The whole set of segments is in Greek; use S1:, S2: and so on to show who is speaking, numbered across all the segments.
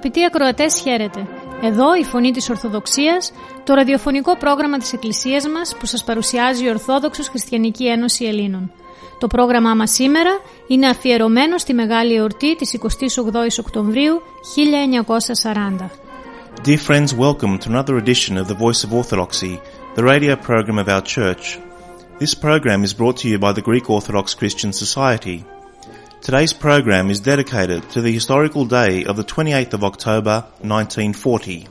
S1: Αγαπητοί ακροατές, χαίρετε. Εδώ η Φωνή της Ορθοδοξίας, το ραδιοφωνικό πρόγραμμα της Εκκλησίας μας που σας παρουσιάζει η Ορθόδοξος Χριστιανική Ένωση Ελλήνων. Το πρόγραμμά μας σήμερα είναι αφιερωμένο στη μεγάλη εορτή της 28ης Οκτωβρίου 1940.
S2: Dear friends, welcome to another edition of the Voice of Orthodoxy, the radio program of our church. This program is brought to you by the Greek Orthodox Christian Society. Today's program is dedicated to the historical day of the 28th of October 1940.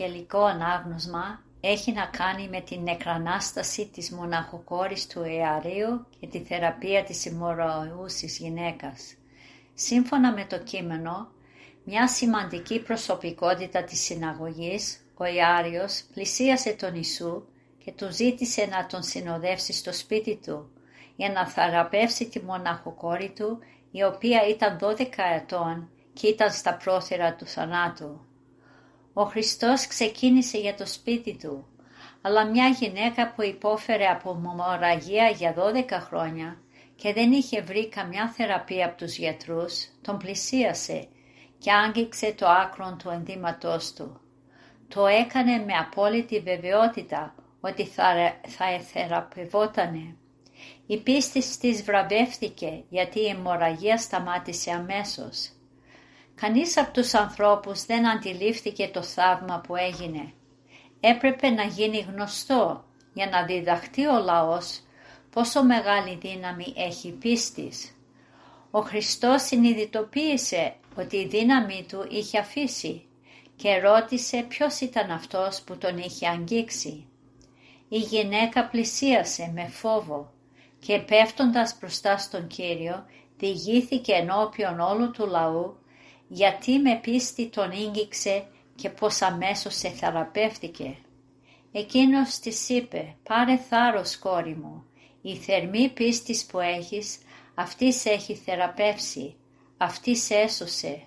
S3: Ευαγγελικό Ανάγνωσμα έχει να κάνει με την νεκρανάσταση της μοναχοκόρης του Ιαρίου και τη θεραπεία της ημωροούσης γυναίκας. Σύμφωνα με το κείμενο, μια σημαντική προσωπικότητα της συναγωγής, ο Ιάριος, πλησίασε τον Ιησού και του ζήτησε να τον συνοδεύσει στο σπίτι του για να θεραπεύσει τη μοναχοκόρη του, η οποία ήταν 12 ετών και ήταν στα πρόθυρα του θανάτου. Ο Χριστός ξεκίνησε για το σπίτι του, αλλά μια γυναίκα που υπόφερε από μομοραγία για 12 χρόνια και δεν είχε βρει καμιά θεραπεία από τους γιατρούς, τον πλησίασε και άγγιξε το άκρο του ενδύματός του. Το έκανε με απόλυτη βεβαιότητα ότι θα, θα θεραπευότανε. Η πίστη της βραβεύτηκε γιατί η αιμορραγία σταμάτησε αμέσως. Κανείς από τους ανθρώπους δεν αντιλήφθηκε το θαύμα που έγινε. Έπρεπε να γίνει γνωστό για να διδαχτεί ο λαός πόσο μεγάλη δύναμη έχει πίστης. Ο Χριστός συνειδητοποίησε ότι η δύναμη του είχε αφήσει και ρώτησε ποιος ήταν αυτός που τον είχε αγγίξει. Η γυναίκα πλησίασε με φόβο και πέφτοντας μπροστά στον Κύριο διηγήθηκε ενώπιον όλου του λαού γιατί με πίστη τον ήγγιξε και πως αμέσως σε θεραπεύτηκε. Εκείνος της είπε «Πάρε θάρρος κόρη μου, η θερμή πίστης που έχεις αυτής σε έχει θεραπεύσει, αυτής σε έσωσε.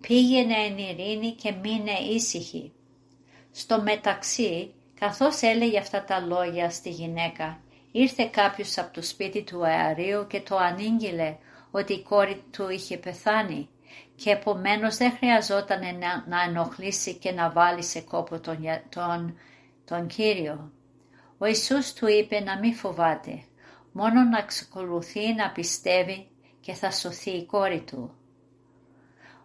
S3: Πήγαινε εν ειρήνη και μείνε ήσυχη». Στο μεταξύ, καθώς έλεγε αυτά τα λόγια στη γυναίκα, ήρθε κάποιος από το σπίτι του αερίου και το ανήγγειλε ότι η κόρη του είχε πεθάνει και επομένως δεν χρειαζόταν να, να ενοχλήσει και να βάλει σε κόπο τον, τον, τον Κύριο. Ο Ιησούς του είπε να μην φοβάται, μόνο να εξακολουθεί να πιστεύει και θα σωθεί η κόρη του.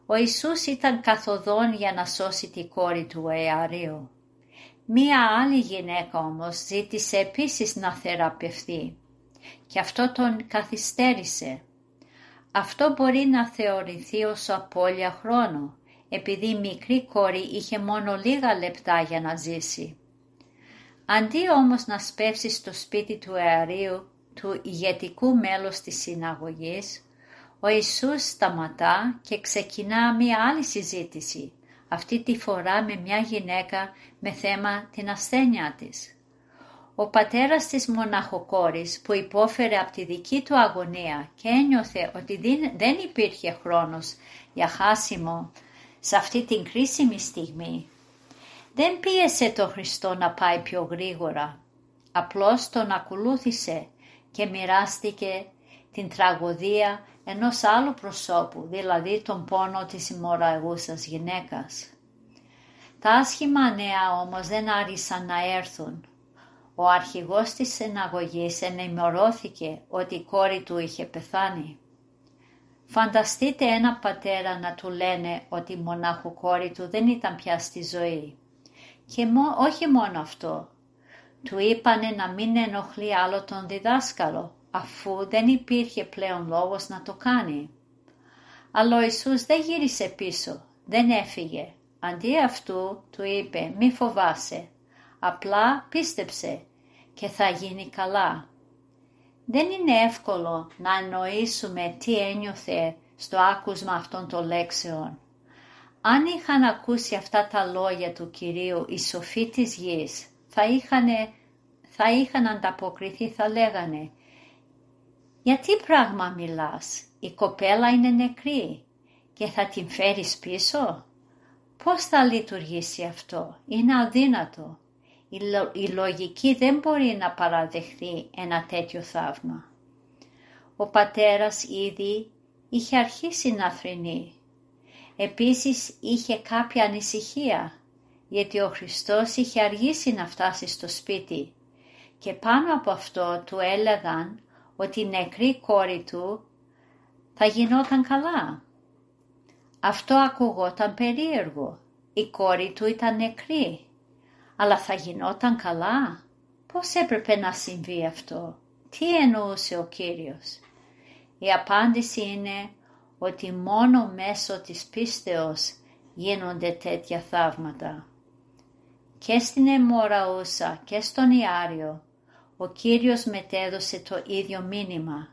S3: Ο Ιησούς ήταν καθοδόν για να σώσει τη κόρη του Ιαρίου. Μία άλλη γυναίκα όμως ζήτησε επίσης να θεραπευθεί και αυτό τον καθυστέρησε. Αυτό μπορεί να θεωρηθεί ως απώλεια χρόνου, επειδή η μικρή κόρη είχε μόνο λίγα λεπτά για να ζήσει. Αντί όμως να σπεύσει στο σπίτι του αερίου του ηγετικού μέλους της συναγωγής, ο Ιησούς σταματά και ξεκινά μία άλλη συζήτηση, αυτή τη φορά με μια γυναίκα με θέμα την ασθένεια της. Ο πατέρας της μοναχοκόρης που υπόφερε από τη δική του αγωνία και ένιωθε ότι δεν υπήρχε χρόνος για χάσιμο σε αυτή την κρίσιμη στιγμή, δεν πίεσε το Χριστό να πάει πιο γρήγορα, απλώς τον ακολούθησε και μοιράστηκε την τραγωδία ενός άλλου προσώπου, δηλαδή τον πόνο της ημωραγούσας γυναίκας. Τα άσχημα νέα όμως δεν άρχισαν να έρθουν. Ο αρχηγός της συναγωγής ενημερώθηκε ότι η κόρη του είχε πεθάνει. Φανταστείτε ένα πατέρα να του λένε ότι η μοναχοκόρη του δεν ήταν πια στη ζωή. Και όχι μόνο αυτό, του είπανε να μην ενοχλεί άλλο τον διδάσκαλο, αφού δεν υπήρχε πλέον λόγος να το κάνει. Αλλά ο Ιησούς δεν γύρισε πίσω, δεν έφυγε. Αντί αυτού του είπε μη φοβάσαι, απλά πίστεψε και θα γίνει καλά. Δεν είναι εύκολο να εννοήσουμε τι ένιωθε στο άκουσμα αυτών των λέξεων. Αν είχαν ακούσει αυτά τα λόγια του Κυρίου οι σοφοί της γης, θα είχαν, θα είχαν ανταποκριθεί, θα λέγανε «Γιατί πράγμα μιλάς, η κοπέλα είναι νεκρή και θα την φέρεις πίσω» Πώς θα λειτουργήσει αυτό, είναι αδύνατο. Η, λογική δεν μπορεί να παραδεχθεί ένα τέτοιο θαύμα. Ο πατέρας ήδη είχε αρχίσει να θρυνεί. Επίσης είχε κάποια ανησυχία, γιατί ο Χριστός είχε αργήσει να φτάσει στο σπίτι και πάνω από αυτό του έλεγαν ότι η νεκρή κόρη του θα γινόταν καλά. Αυτό ακουγόταν περίεργο. Η κόρη του ήταν νεκρή. Αλλά θα γινόταν καλά. Πώς έπρεπε να συμβεί αυτό; Τι εννοούσε ο Κύριος; Η απάντηση είναι ότι μόνο μέσω της πίστεως γίνονται τέτοια θαύματα. Και στην Εμμοραούσα και στον Ιάριο ο Κύριος μετέδωσε το ίδιο μήνυμα.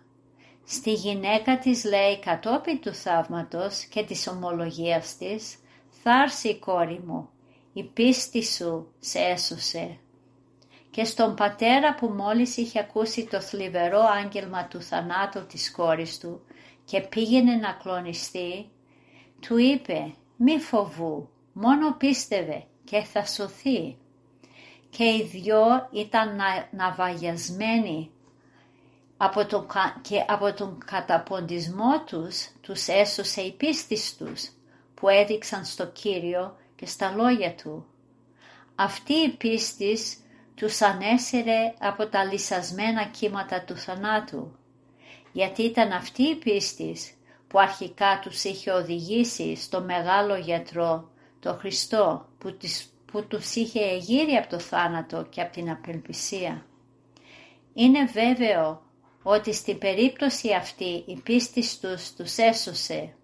S3: Στη γυναίκα της λέει κατόπιν του θαύματος και της ομολογίας της «Θα έρθει η κόρη μου, η πίστη σου σε έσωσε». Και στον πατέρα που μόλις είχε ακούσει το θλιβερό άγγελμα του θανάτου της κόρης του και πήγαινε να κλονιστεί, του είπε «Μη φοβού, μόνο πίστευε και θα σωθεί». Και οι δυο ήταν ναυαγιασμένοι από τον, και από τον καταποντισμό τους τους έσωσε η πίστη τους που έδειξαν στο Κύριο και στα λόγια Του. Αυτή η πίστη τους ανέσαιρε από τα λυσασμένα κύματα του θανάτου, γιατί ήταν αυτή η πίστη που αρχικά τους είχε οδηγήσει στο μεγάλο γιατρό, το Χριστό, που, που τους είχε εγείρει από το θάνατο και από την απελπισία. Είναι βέβαιο ότι στην περίπτωση αυτή η πίστη τους τους έσωσε.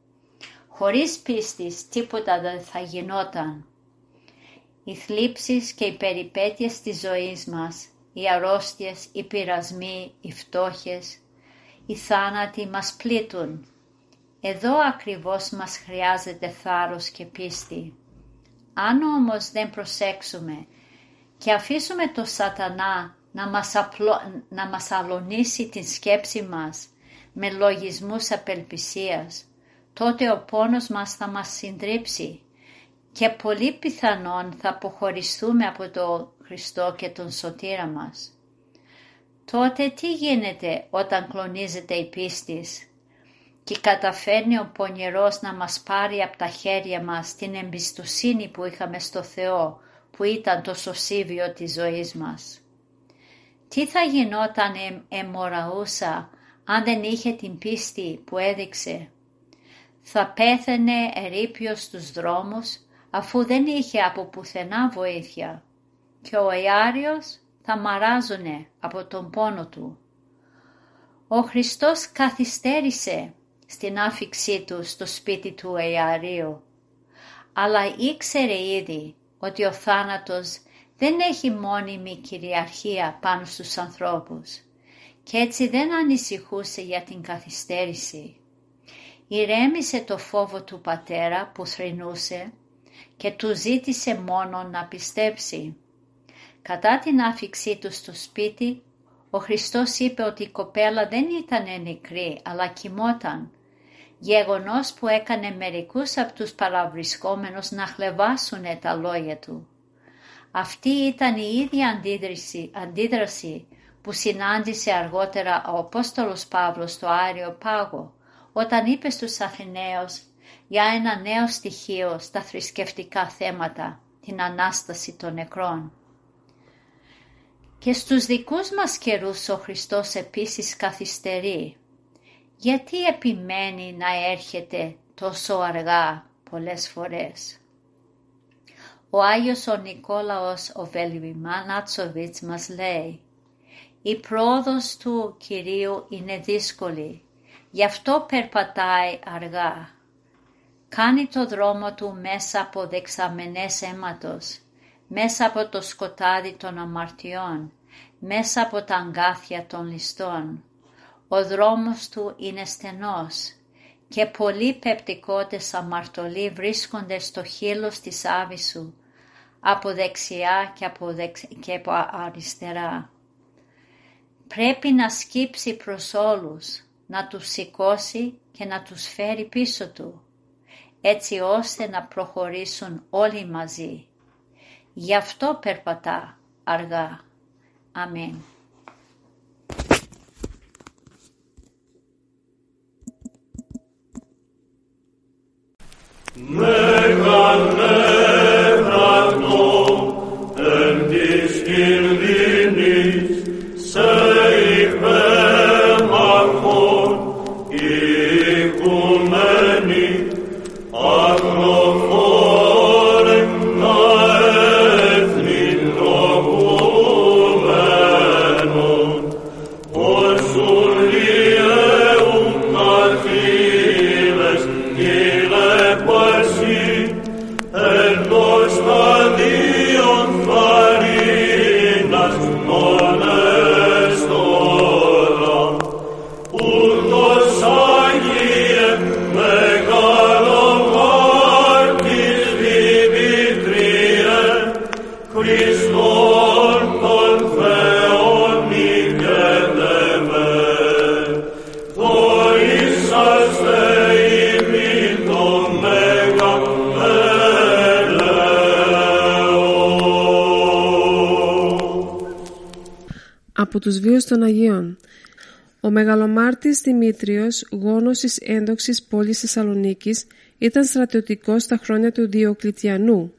S3: Χωρίς πίστης τίποτα δεν θα γινόταν. Οι θλίψεις και οι περιπέτειες της ζωής μας, οι αρρώστιες, οι πειρασμοί, οι φτώχες, οι θάνατοι μας πλήττουν. Εδώ ακριβώς μας χρειάζεται θάρρος και πίστη. Αν όμως δεν προσέξουμε και αφήσουμε το σατανά να μας, απλο, να μας αλωνίσει την σκέψη μας με λογισμούς απελπισίας, τότε ο πόνος μας θα μας συντρίψει και πολύ πιθανόν θα αποχωριστούμε από τον Χριστό και τον Σωτήρα μας. Τότε τι γίνεται όταν κλονίζεται η πίστη και καταφέρνει ο πονηρός να μας πάρει από τα χέρια μας την εμπιστοσύνη που είχαμε στο Θεό που ήταν το σωσίβιο της ζωής μας. Τι θα γινόταν εμοραούσα αν δεν είχε την πίστη που έδειξε; Θα πέθαινε ερήπιος στους δρόμους αφού δεν είχε από πουθενά βοήθεια και ο Ιάριος θα μαράζουνε από τον πόνο του. Ο Χριστός καθυστέρησε στην άφηξή του στο σπίτι του Ιαρίου, αλλά ήξερε ήδη ότι ο θάνατος δεν έχει μόνιμη κυριαρχία πάνω στους ανθρώπους και έτσι δεν ανησυχούσε για την καθυστέρηση. Ηρέμησε το φόβο του πατέρα που θρυνούσε και του ζήτησε μόνο να πιστέψει. Κατά την άφηξή του στο σπίτι, ο Χριστός είπε ότι η κοπέλα δεν ήταν νεκρή, αλλά κοιμόταν. Γεγονός που έκανε μερικούς από τους παραβρισκόμενους να χλεβάσουν τα λόγια του. Αυτή ήταν η ίδια αντίδραση, αντίδραση που συνάντησε αργότερα ο Απόστολος Παύλος στο Άριο Πάγο, όταν είπε στους Αθηναίους για ένα νέο στοιχείο στα θρησκευτικά θέματα, την Ανάσταση των νεκρών. Και στους δικούς μας καιρούς ο Χριστός επίσης καθυστερεί. Γιατί επιμένει να έρχεται τόσο αργά πολλές φορές; Ο Άγιος ο Νικόλαος ο Βελιμάνατσοβιτς μας λέει «Η πρόοδος του Κυρίου είναι δύσκολη, γι' αυτό περπατάει αργά. Κάνει το δρόμο του μέσα από δεξαμενές αίματος, μέσα από το σκοτάδι των αμαρτιών, μέσα από τα αγκάθια των ληστών. Ο δρόμος του είναι στενός και πολλοί πεπτικότες αμαρτωλοί βρίσκονται στο χείλος της άβυσου, από δεξιά και από, και από αριστερά. Πρέπει να σκύψει προς όλους, να τους σηκώσει και να τους φέρει πίσω του, έτσι ώστε να προχωρήσουν όλοι μαζί. Γι' αυτό περπατά αργά. Αμήν.
S4: από τους βίους των Αγίων. Ο μεγαλομάρτης Δημήτριος, γόνος της ένδοξης πόλης Θεσσαλονίκης, ήταν στρατιωτικός στα χρόνια του Διοκλητιανού.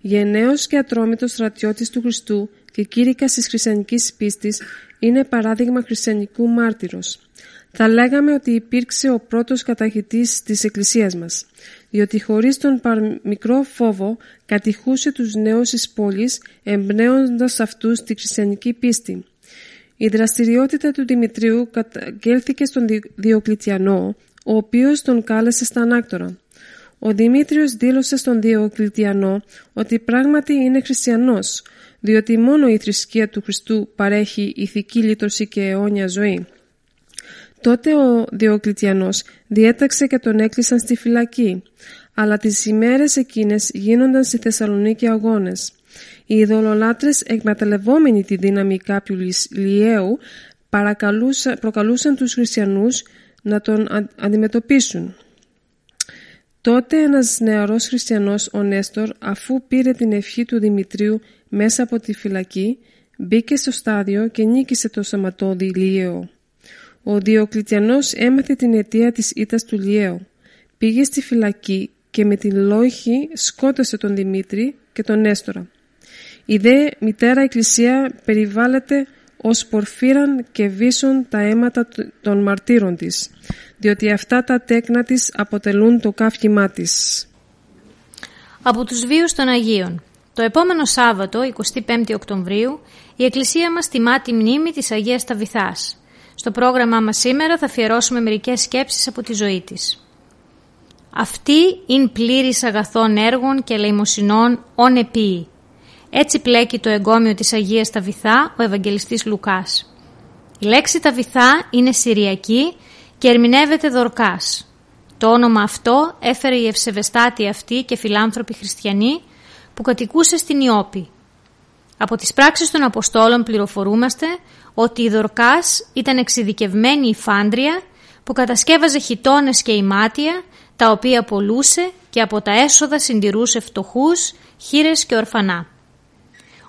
S4: Γενναίος και ατρόμητος στρατιώτης του Χριστού και κήρυκας της χριστιανικής πίστης, είναι παράδειγμα χριστιανικού μάρτυρος. Θα λέγαμε ότι υπήρξε ο πρώτος καταχητής της Εκκλησίας μας, διότι χωρίς τον μικρό φόβο κατηχούσε τους νέους της πόλης, εμπνέοντας αυτούς τη χριστιανική πίστη. Η δραστηριότητα του Δημητρίου καταγγέλθηκε στον Διοκλητιανό, ο οποίος τον κάλεσε στα ανάκτορα. Ο Δημήτριος δήλωσε στον Διοκλητιανό ότι πράγματι είναι χριστιανός, διότι μόνο η θρησκεία του Χριστού παρέχει ηθική λύτρωση και αιώνια ζωή. Τότε ο Διοκλητιανός διέταξε και τον έκλεισαν στη φυλακή, αλλά τις ημέρες εκείνες γίνονταν στη Θεσσαλονίκη αγώνες. Οι ειδωλολάτρες εκμεταλλευόμενοι τη δύναμη κάποιου λιέου προκαλούσαν τους χριστιανούς να τον αντιμετωπίσουν. Τότε ένας νεαρός χριστιανός, ο Νέστορ, αφού πήρε την ευχή του Δημητρίου μέσα από τη φυλακή, μπήκε στο στάδιο και νίκησε το σωματόδι Λιέο. Ο Διοκλητιανός έμαθε την αιτία της ήττας του Λιέου. Πήγε στη φυλακή και με την λόγχη σκότωσε τον Δημήτρη και τον Νέστορα. Η δε μητέρα Εκκλησία περιβάλλεται ως πορφύραν και βίσον τα αίματα των μαρτύρων της, διότι αυτά τα τέκνα της αποτελούν το καύχημά της.
S1: Από τους βίους των Αγίων Το επόμενο Σάββατο, 25 Οκτωβρίου, η Εκκλησία μας τιμά τη μνήμη της Αγίας Ταβιθάς. Στο πρόγραμμά μας σήμερα θα αφιερώσουμε μερικές σκέψεις από τη ζωή της. Αυτή είναι πλήρης αγαθών έργων και λαιμοσυνών όν επίη, έτσι πλέκει το εγκόμιο της Αγίας Ταβιθά ο Ευαγγελιστής Λουκάς. Η λέξη Ταβιθά είναι συριακή και ερμηνεύεται δορκάς. Το όνομα αυτό έφερε η ευσεβεστάτη αυτή και φιλάνθρωπη χριστιανή που κατοικούσε στην Ιώπη. Από τις πράξεις των Αποστόλων πληροφορούμαστε ότι η Δορκάς ήταν εξειδικευμένη υφάντρια που κατασκεύαζε χιτώνες και ημάτια τα οποία πολλούσε και από τα έσοδα συντηρούσε φτωχούς, χείρες και ορφανά.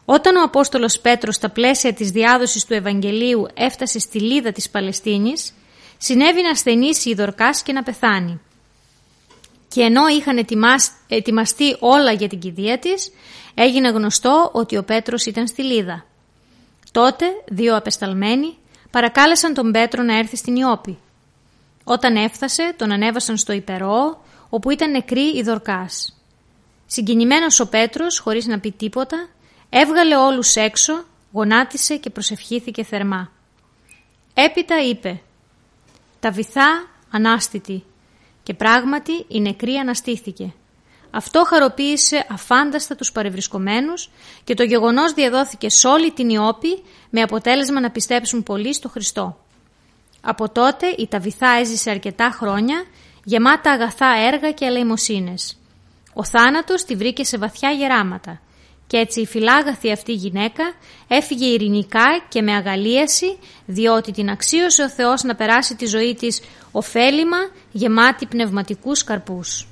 S1: Όταν ο Απόστολος Πέτρος στα πλαίσια της διάδοσης του Ευαγγελίου έφτασε στη λίδα της Παλαιστίνης, συνέβη να ασθενήσει η Δορκάς και να πεθάνει. Και ενώ είχαν ετοιμαστεί όλα για την κηδεία της, έγινε γνωστό ότι ο Πέτρος ήταν στη λίδα. Τότε δύο απεσταλμένοι παρακάλεσαν τον Πέτρο να έρθει στην Ιώπη. Όταν έφτασε τον ανέβασαν στο υπερό όπου ήταν νεκρή η Δορκάς. Συγκινημένος ο Πέτρος χωρίς να πει τίποτα έβγαλε όλους έξω, γονάτισε και προσευχήθηκε θερμά. Έπειτα είπε «Τα βυθά ανάστητη» και πράγματι η νεκρή αναστήθηκε. Αυτό χαροποίησε αφάνταστα τους παρευρισκομένους και το γεγονός διαδόθηκε σε όλη την Ιώπη με αποτέλεσμα να πιστέψουν πολύ στο Χριστό. Από τότε η Ταβιθά έζησε αρκετά χρόνια γεμάτα αγαθά έργα και ελεημοσύνες. Ο θάνατος τη βρήκε σε βαθιά γεράματα και έτσι η φυλάγαθη αυτή γυναίκα έφυγε ειρηνικά και με αγαλίαση διότι την αξίωσε ο Θεός να περάσει τη ζωή της ωφέλιμα γεμάτη πνευματικούς καρπούς.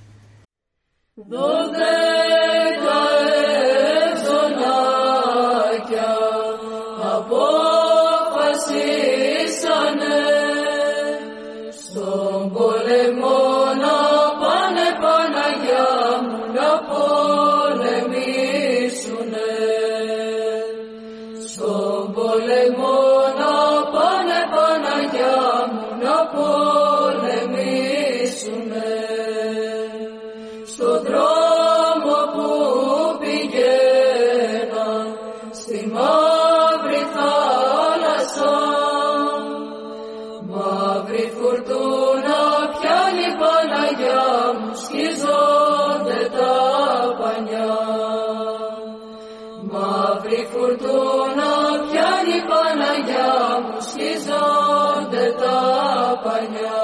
S5: Anya.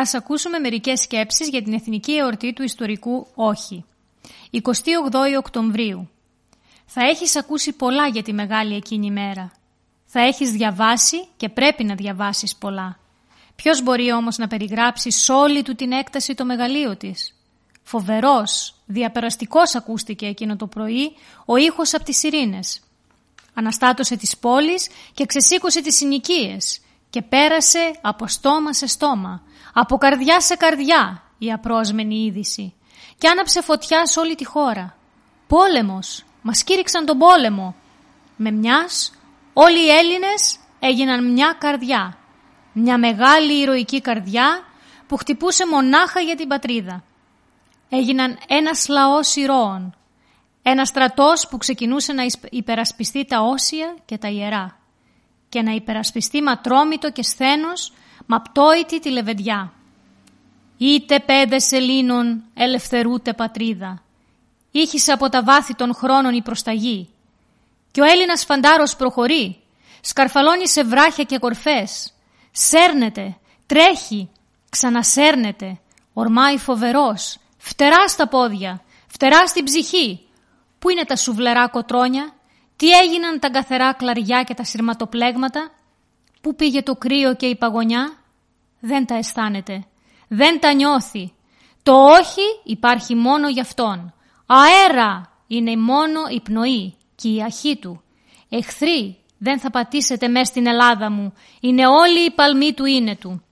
S1: Ας ακούσουμε μερικές σκέψεις για την εθνική εορτή του ιστορικού «Όχι». 28 Οκτωβρίου. Θα έχεις ακούσει πολλά για τη μεγάλη εκείνη μέρα. Θα έχεις διαβάσει και πρέπει να διαβάσεις πολλά. Ποιος μπορεί όμως να περιγράψει σ' όλη του την έκταση το μεγαλείο της; Φοβερός, διαπεραστικός ακούστηκε εκείνο το πρωί ο ήχος από τις σιρήνες. Αναστάτωσε τις πόλεις και ξεσήκωσε τις συνοικίες και πέρασε από στόμα σε στόμα, από καρδιά σε καρδιά η απρόσμενη είδηση. Και άναψε φωτιά σε όλη τη χώρα. Πόλεμος, μας κήρυξαν τον πόλεμο. Με μιας όλοι οι Έλληνες έγιναν μια καρδιά, μια μεγάλη ηρωική καρδιά που χτυπούσε μονάχα για την πατρίδα. Έγιναν ένας λαός ηρώων, ένας στρατός που ξεκινούσε να υπερασπιστεί τα όσια και τα ιερά και να υπερασπιστεί ματρόμητο και σθένος μαπτόητη τη λεβεντιά. Είτε πέδες Ελλήνων ελευθερούτε πατρίδα, ήχησε από τα βάθη των χρόνων η προσταγή. Και ο Έλληνας φαντάρος προχωρεί, σκαρφαλώνει σε βράχια και κορφές, σέρνεται, τρέχει, ξανασέρνεται, ορμάει φοβερός, φτερά στα πόδια, φτερά στην ψυχή. Πού είναι τα σουβλερά κοτρόνια, τι έγιναν τα καθερά κλαριά και τα σειρματοπλέγματα, πού πήγε το κρύο και η παγωνιά, δεν τα αισθάνεται, δεν τα νιώθει. Το όχι υπάρχει μόνο για αυτόν. Αέρα είναι μόνο η πνοή και η αρχή του. Εχθροί δεν θα πατήσετε μέσα στην Ελλάδα μου, είναι όλοι οι παλμοί του είναι του.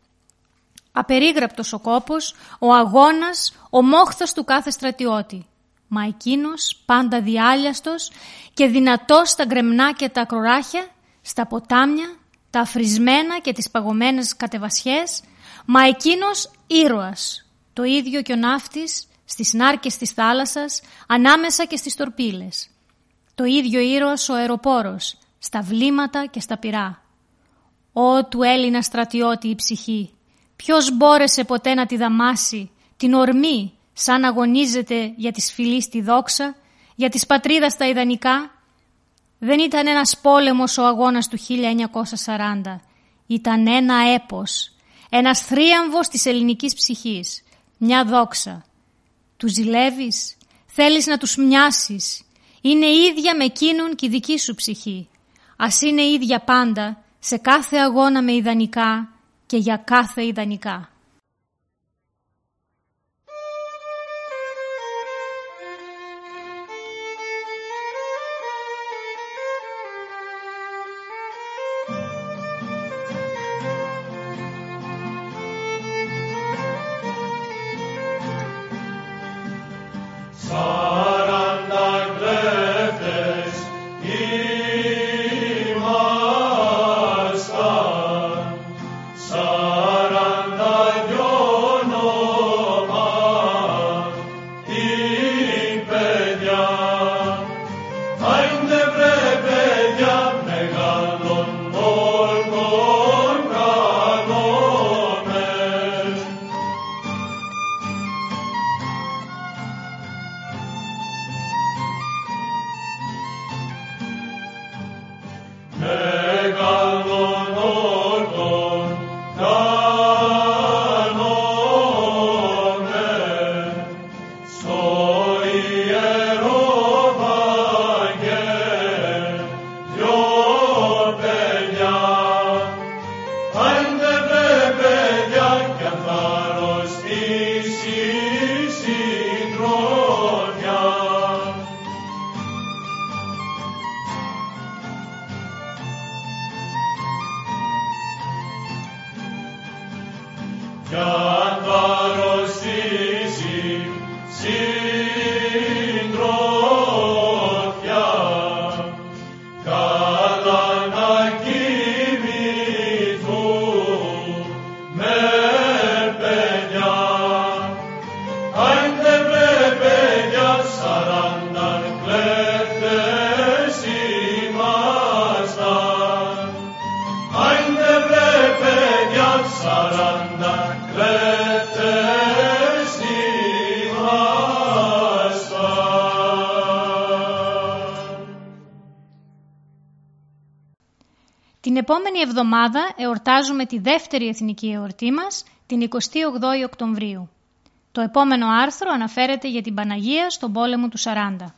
S1: Απερίγραπτος ο κόπος, ο αγώνας, ο μόχθος του κάθε στρατιώτη. Μα εκείνος πάντα διάλιαστος και δυνατός στα γκρεμνά και τα κροράχια, στα ποτάμια, τα αφρισμένα και τις παγωμένες κατεβασιές, μα εκείνος ήρωας, το ίδιο και ο ναύτης στις νάρκες της θάλασσας, ανάμεσα και στις τορπίλες. Το ίδιο ήρωας ο αεροπόρος, στα βλήματα και στα πυρά. Ω του Έλληνα στρατιώτη η ψυχή, ποιος μπόρεσε ποτέ να τη δαμάσει, την ορμή σαν αγωνίζεται για τη φυλή στη δόξα, για της πατρίδας στα ιδανικά. Δεν ήταν ένας πόλεμος ο αγώνας του 1940, ήταν ένα έπος, ένας θρίαμβος της ελληνικής ψυχής, μια δόξα. Τους ζηλεύεις, θέλεις να τους μοιάσεις, είναι ίδια με εκείνον και η δική σου ψυχή. Ας είναι ίδια πάντα, σε κάθε αγώνα με ιδανικά και για κάθε ιδανικά. κι αν τα επόμενη εβδομάδα εορτάζουμε τη δεύτερη εθνική εορτή μας, την 28η Οκτωβρίου. Το επόμενο άρθρο αναφέρεται για την Παναγία στον πόλεμο του 40.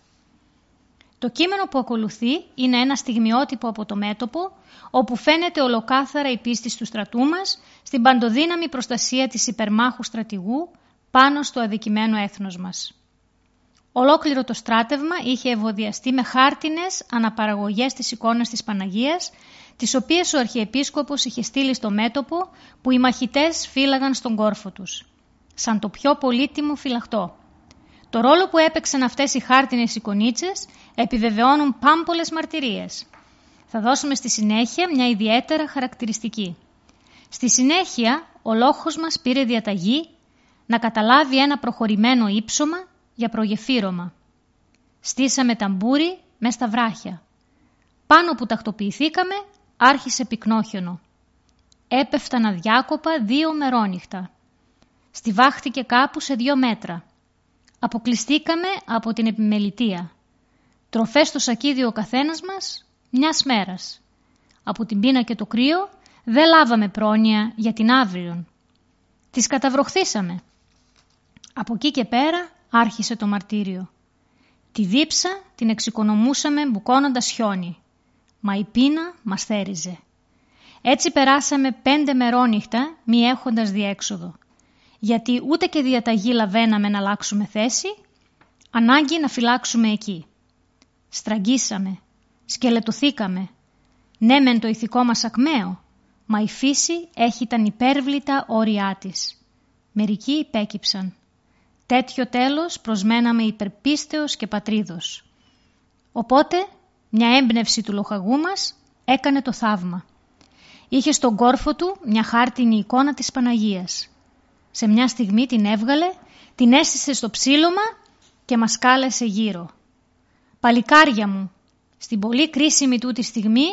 S1: Το κείμενο που ακολουθεί είναι ένα στιγμιότυπο από το μέτωπο, όπου φαίνεται ολοκάθαρα η πίστη του στρατού μας στην παντοδύναμη προστασία της υπερμάχου στρατηγού πάνω στο αδικημένο έθνος μας. Ολόκληρο το στράτευμα είχε ευωδιαστεί με χάρτινες αναπαραγωγές της εικόνας της Παναγίας τις οποίες ο Αρχιεπίσκοπος είχε στείλει στο μέτωπο που οι μαχητές φύλαγαν στον κόρφο τους, σαν το πιο πολύτιμο φυλαχτό. Το ρόλο που έπαιξαν αυτές οι χάρτινες εικονίτσες επιβεβαιώνουν πάμπολες μαρτυρίες. Θα δώσουμε στη συνέχεια μια ιδιαίτερα χαρακτηριστική. Στη συνέχεια, ο λόγος μας πήρε διαταγή να καταλάβει ένα προχωρημένο ύψωμα για προγεφύρωμα. Στήσαμε ταμπούρι μες στα βράχια. Πάνω που τακτοποιηθήκαμε, άρχισε πυκνόχιονο. Έπεφταν αδιάκοπα δύο μερόνυχτα. Στιβάχτηκε κάπου σε δύο μέτρα. Αποκλειστήκαμε από την επιμελητία. Τροφές στο σακίδιο ο καθένας μας, μιας μέρας. από την πείνα και το κρύο, δεν λάβαμε πρόνοια για την αύριο. Τις καταβροχθήσαμε. Από εκεί και πέρα άρχισε το μαρτύριο. Τη δίψα την εξοικονομούσαμε μπουκώνοντας χιόνι. Μα η πείνα μας θέριζε. Έτσι περάσαμε πέντε μερόνυχτα μη έχοντας διέξοδο. Γιατί ούτε και διαταγή λαβαίναμε να αλλάξουμε θέση, ανάγκη να φυλάξουμε εκεί. Στραγγίσαμε, σκελετωθήκαμε. Ναι μεν το ηθικό μας ακμαίο, μα η φύση έχει τα υπέρβλητα όρια της. Μερικοί υπέκυψαν. Τέτοιο τέλος προσμέναμε υπερπίστεως και πατρίδος. Οπότε μια έμπνευση του λοχαγού μας έκανε το θαύμα. Είχε στον κόρφο του μια χάρτινη εικόνα της Παναγίας. Σε μια στιγμή την έβγαλε, την έστησε στο ψήλωμα και μας κάλεσε γύρω. «Παλικάρια μου, στην πολύ κρίσιμη τούτη στιγμή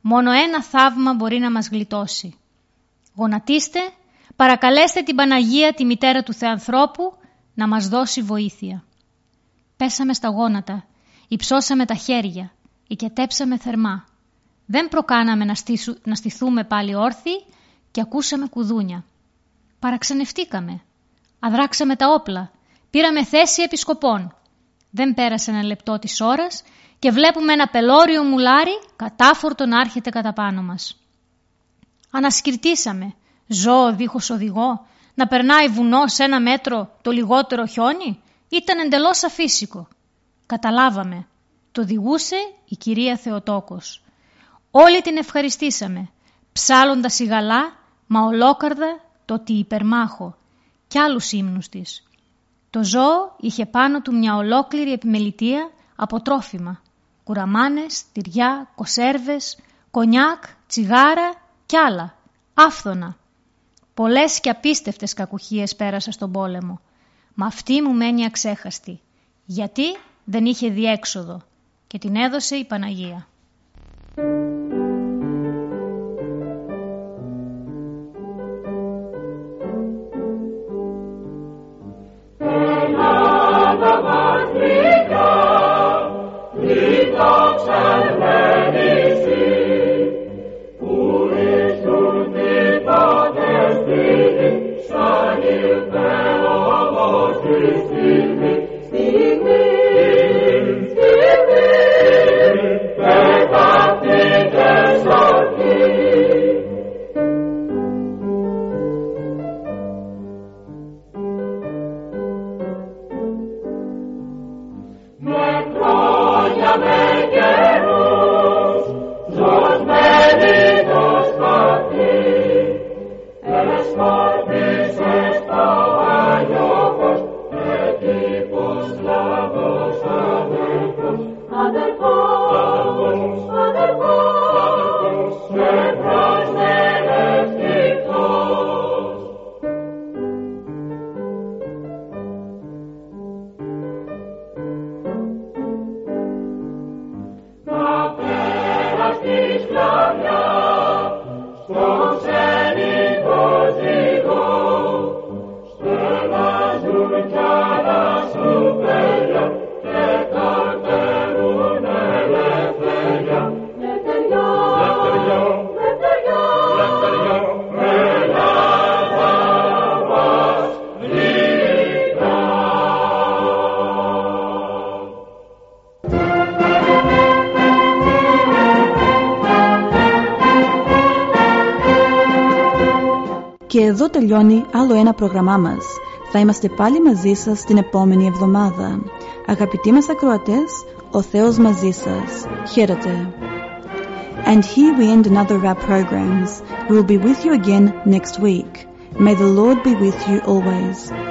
S1: μόνο ένα θαύμα μπορεί να μας γλιτώσει. Γονατίστε, παρακαλέστε την Παναγία τη μητέρα του Θεανθρώπου να μας δώσει βοήθεια. Πέσαμε στα γόνατα, υψώσαμε τα χέρια, οικετέψαμε θερμά. Δεν προκάναμε να, στήσου, να στηθούμε πάλι όρθιοι και ακούσαμε κουδούνια. Παραξενευτήκαμε. Αδράξαμε τα όπλα. Πήραμε θέση επισκοπών. Δεν πέρασε ένα λεπτό της ώρας και βλέπουμε ένα πελώριο μουλάρι κατάφορτο να έρχεται κατά πάνω μας. Ανασκυρτήσαμε. Ζώο δίχως οδηγό, να περνάει βουνό σε ένα μέτρο το λιγότερο χιόνι, ήταν εντελώς αφύσικο. Καταλάβαμε. Το οδηγούσε η κυρία Θεοτόκος. Όλοι την ευχαριστήσαμε, ψάλλοντας η γαλά, μα ολόκαρδα το τι υπερμάχο και άλλους ύμνους της. Το ζώο είχε πάνω του μια ολόκληρη επιμελητία από τρόφιμα. Κουραμάνες, τυριά, κοσέρβες, κονιάκ, τσιγάρα κι άλλα. Άφθονα. Πολλές και απίστευτες κακουχίες πέρασα στον πόλεμο. Μα αυτή μου μένει αξέχαστη. Γιατί δεν είχε διέξοδο και την έδωσε η Παναγία.
S6: Εδώ τελειώνει άλλο ένα πρόγραμμά μας. Θα είμαστε πάλι μαζί σας την επόμενη εβδομάδα. Αγαπητοί μας ακροατές, ο Θεός μαζί σας. Χαίρετε. And here we end another of our programs. We will be with you again next week. May the Lord be with you always.